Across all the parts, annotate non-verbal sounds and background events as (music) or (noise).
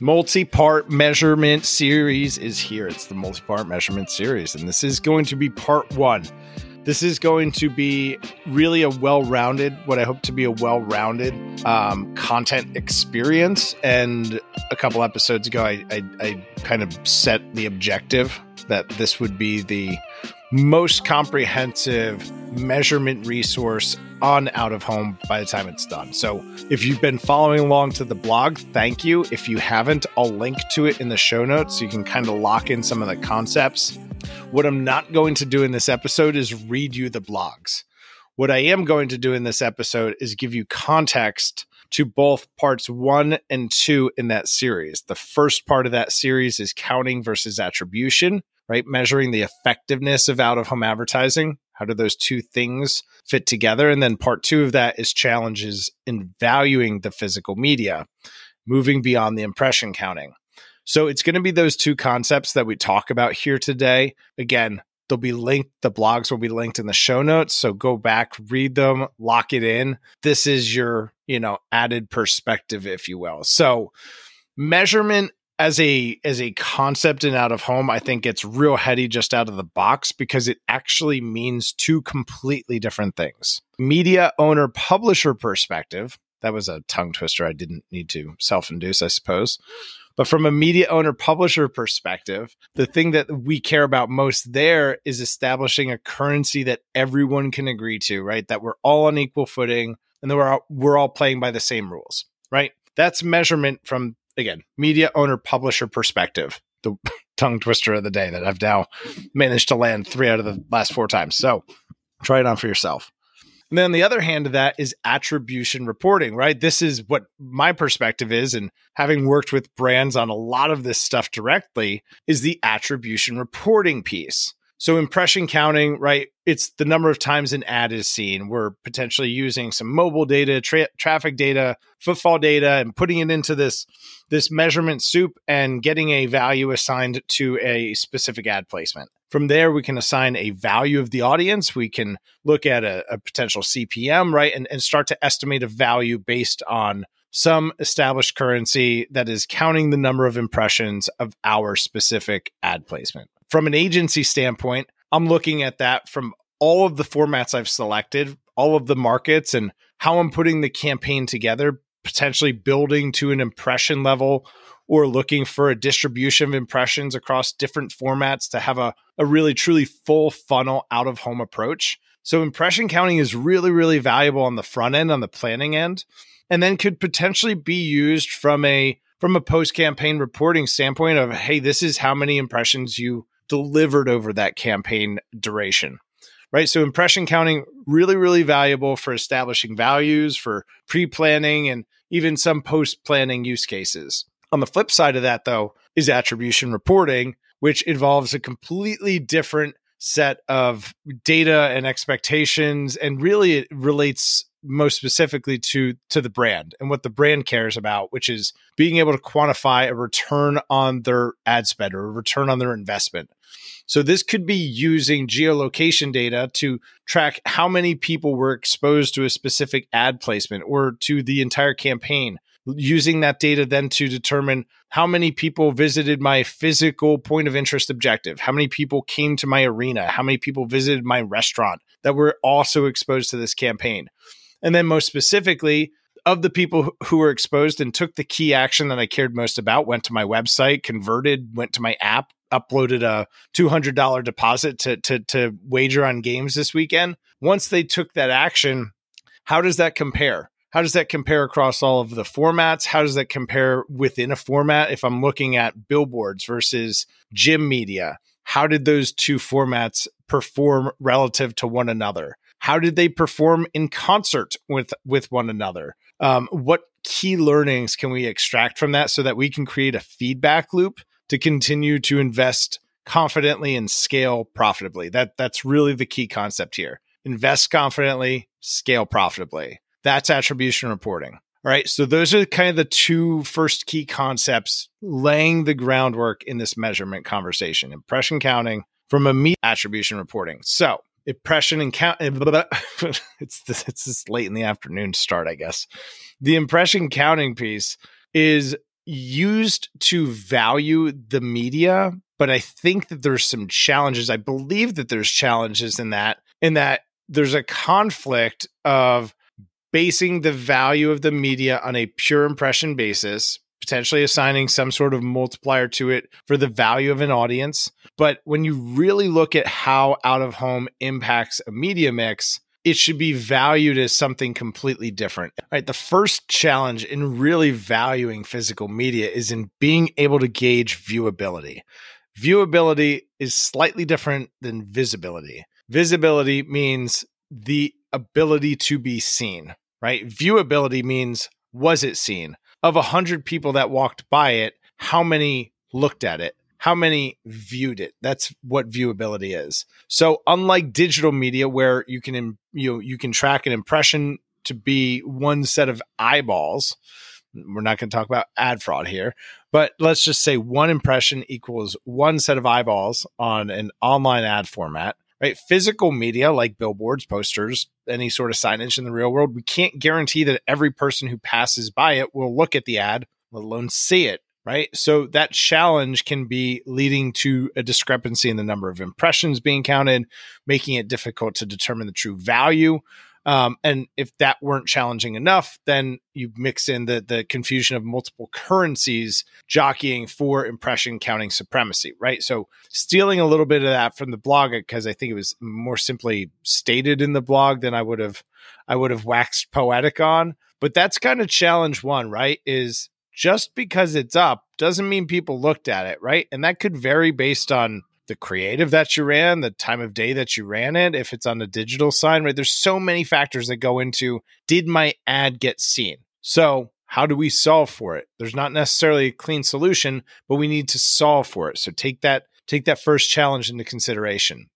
multi part measurement series is here. It's the multi part measurement series, and this is going to be part one. This is going to be really a well rounded, what I hope to be a well rounded um, content experience. And a couple episodes ago, I, I, I kind of set the objective that this would be the most comprehensive measurement resource on out of home by the time it's done. So if you've been following along to the blog, thank you. If you haven't, I'll link to it in the show notes so you can kind of lock in some of the concepts. What I'm not going to do in this episode is read you the blogs. What I am going to do in this episode is give you context to both parts one and two in that series. The first part of that series is counting versus attribution, right? Measuring the effectiveness of out of home advertising. How do those two things fit together? And then part two of that is challenges in valuing the physical media, moving beyond the impression counting. So it's going to be those two concepts that we talk about here today. Again, they'll be linked, the blogs will be linked in the show notes. So go back, read them, lock it in. This is your, you know, added perspective, if you will. So measurement as a as a concept in out of home i think it's real heady just out of the box because it actually means two completely different things. Media owner publisher perspective that was a tongue twister i didn't need to self-induce i suppose. But from a media owner publisher perspective the thing that we care about most there is establishing a currency that everyone can agree to right? That we're all on equal footing and that we're all, we're all playing by the same rules right? That's measurement from again, media owner publisher perspective, the (laughs) tongue twister of the day that I've now managed to land three out of the last four times. So try it on for yourself. And then the other hand of that is attribution reporting, right? This is what my perspective is. And having worked with brands on a lot of this stuff directly, is the attribution reporting piece. So impression counting, right? It's the number of times an ad is seen. We're potentially using some mobile data, tra- traffic data, footfall data, and putting it into this this measurement soup and getting a value assigned to a specific ad placement. From there, we can assign a value of the audience. We can look at a, a potential CPM, right, and, and start to estimate a value based on some established currency that is counting the number of impressions of our specific ad placement from an agency standpoint, I'm looking at that from all of the formats I've selected, all of the markets, and how I'm putting the campaign together, potentially building to an impression level or looking for a distribution of impressions across different formats to have a, a really truly full funnel out of home approach. So, impression counting is really, really valuable on the front end, on the planning end, and then could potentially be used from a from a post campaign reporting standpoint of hey this is how many impressions you delivered over that campaign duration right? So impression counting really really valuable for establishing values for pre-planning and even some post-planning use cases. On the flip side of that though is attribution reporting which involves a completely different set of data and expectations and really it relates most specifically to to the brand and what the brand cares about which is being able to quantify a return on their ad spend or a return on their investment. So this could be using geolocation data to track how many people were exposed to a specific ad placement or to the entire campaign using that data then to determine how many people visited my physical point of interest objective, how many people came to my arena, how many people visited my restaurant that were also exposed to this campaign. And then, most specifically, of the people who were exposed and took the key action that I cared most about, went to my website, converted, went to my app, uploaded a $200 deposit to, to, to wager on games this weekend. Once they took that action, how does that compare? How does that compare across all of the formats? How does that compare within a format? If I'm looking at billboards versus gym media, how did those two formats perform relative to one another? How did they perform in concert with with one another? Um, what key learnings can we extract from that so that we can create a feedback loop to continue to invest confidently and scale profitably? That that's really the key concept here. Invest confidently, scale profitably. That's attribution reporting. All right. So those are kind of the two first key concepts laying the groundwork in this measurement conversation impression counting from a meat attribution reporting. So impression and count eh, (laughs) it's this, it's this late in the afternoon start i guess the impression counting piece is used to value the media, but I think that there's some challenges. I believe that there's challenges in that, in that there's a conflict of basing the value of the media on a pure impression basis, potentially assigning some sort of multiplier to it for the value of an audience. But when you really look at how out of home impacts a media mix, it should be valued as something completely different. Right. The first challenge in really valuing physical media is in being able to gauge viewability. Viewability is slightly different than visibility. Visibility means the ability to be seen, right? Viewability means was it seen? Of a hundred people that walked by it, how many looked at it? How many viewed it? That's what viewability is. So unlike digital media where you can you know, you can track an impression to be one set of eyeballs, we're not going to talk about ad fraud here, but let's just say one impression equals one set of eyeballs on an online ad format right? Physical media like billboards, posters, any sort of signage in the real world, we can't guarantee that every person who passes by it will look at the ad, let alone see it, right? So that challenge can be leading to a discrepancy in the number of impressions being counted, making it difficult to determine the true value um, and if that weren't challenging enough, then you mix in the the confusion of multiple currencies jockeying for impression counting supremacy, right? So stealing a little bit of that from the blog because I think it was more simply stated in the blog than I would have I would have waxed poetic on. But that's kind of challenge one, right? Is just because it's up doesn't mean people looked at it, right? And that could vary based on the creative that you ran, the time of day that you ran it, if it's on the digital side, right? There's so many factors that go into did my ad get seen? So, how do we solve for it? There's not necessarily a clean solution, but we need to solve for it. So take that take that first challenge into consideration.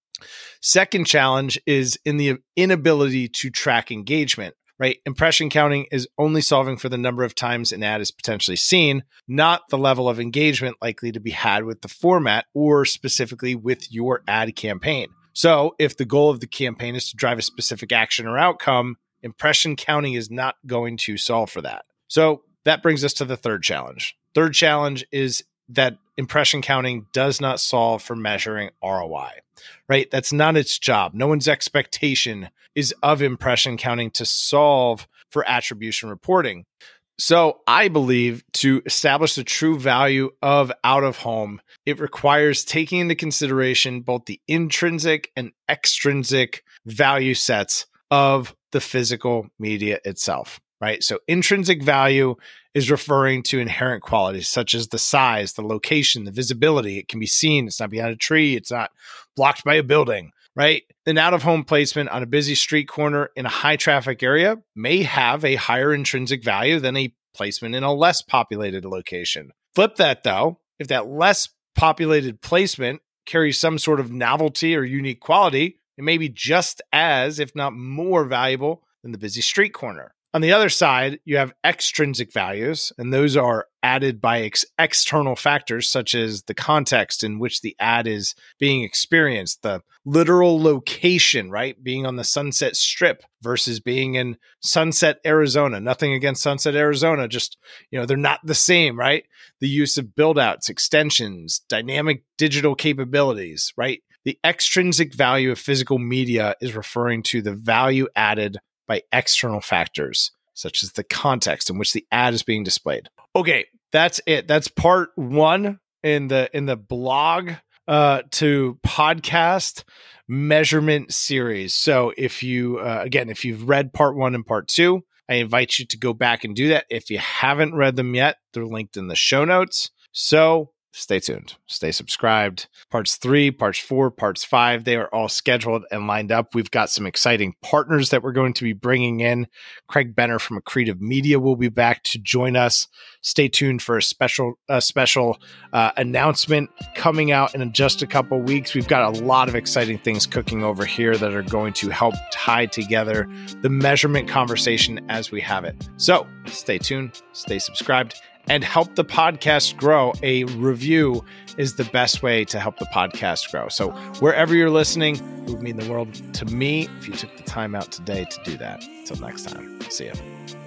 Second challenge is in the inability to track engagement right? Impression counting is only solving for the number of times an ad is potentially seen, not the level of engagement likely to be had with the format or specifically with your ad campaign. So, if the goal of the campaign is to drive a specific action or outcome, impression counting is not going to solve for that. So, that brings us to the third challenge. Third challenge is that impression counting does not solve for measuring ROI, right? That's not its job. No one's expectation is of impression counting to solve for attribution reporting. So I believe to establish the true value of out of home, it requires taking into consideration both the intrinsic and extrinsic value sets of the physical media itself, right? So intrinsic value is referring to inherent qualities such as the size, the location, the visibility. It can be seen. It's not behind a tree. It's not blocked by a building, right? An out of home placement on a busy street corner in a high traffic area may have a higher intrinsic value than a placement in a less populated location. Flip that though, if that less populated placement carries some sort of novelty or unique quality, it may be just as, if not more valuable than the busy street corner. On the other side, you have extrinsic values, and those are added by ex- external factors such as the context in which the ad is being experienced, the literal location, right? Being on the Sunset Strip versus being in Sunset, Arizona. Nothing against Sunset, Arizona, just, you know, they're not the same, right? The use of build outs, extensions, dynamic digital capabilities, right? The extrinsic value of physical media is referring to the value added by external factors, such as the context in which the ad is being displayed. Okay, that's it. That's part one in the in the blog uh, to podcast measurement series. So if you uh, again, if you've read part one and part two, I invite you to go back and do that. If you haven't read them yet, they're linked in the show notes. So stay tuned, stay subscribed. Parts three, parts four, parts five, they are all scheduled and lined up. We've got some exciting partners that we're going to be bringing in. Craig Benner from Accretive Media will be back to join us. Stay tuned for a special, a special uh, announcement coming out in just a couple weeks. We've got a lot of exciting things cooking over here that are going to help tie together the measurement conversation as we have it. So stay tuned, stay subscribed and help the podcast grow. A review is the best way to help the podcast grow. So, wherever you're listening, it would mean the world to me if you took the time out today to do that. Until next time, see you.